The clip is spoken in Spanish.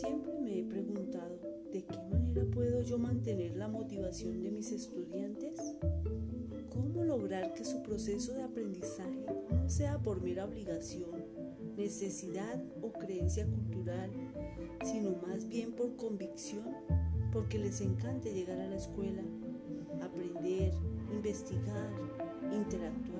Siempre me he preguntado, ¿de qué manera puedo yo mantener la motivación de mis estudiantes? ¿Cómo lograr que su proceso de aprendizaje no sea por mera obligación, necesidad o creencia cultural, sino más bien por convicción, porque les encante llegar a la escuela, aprender, investigar, interactuar?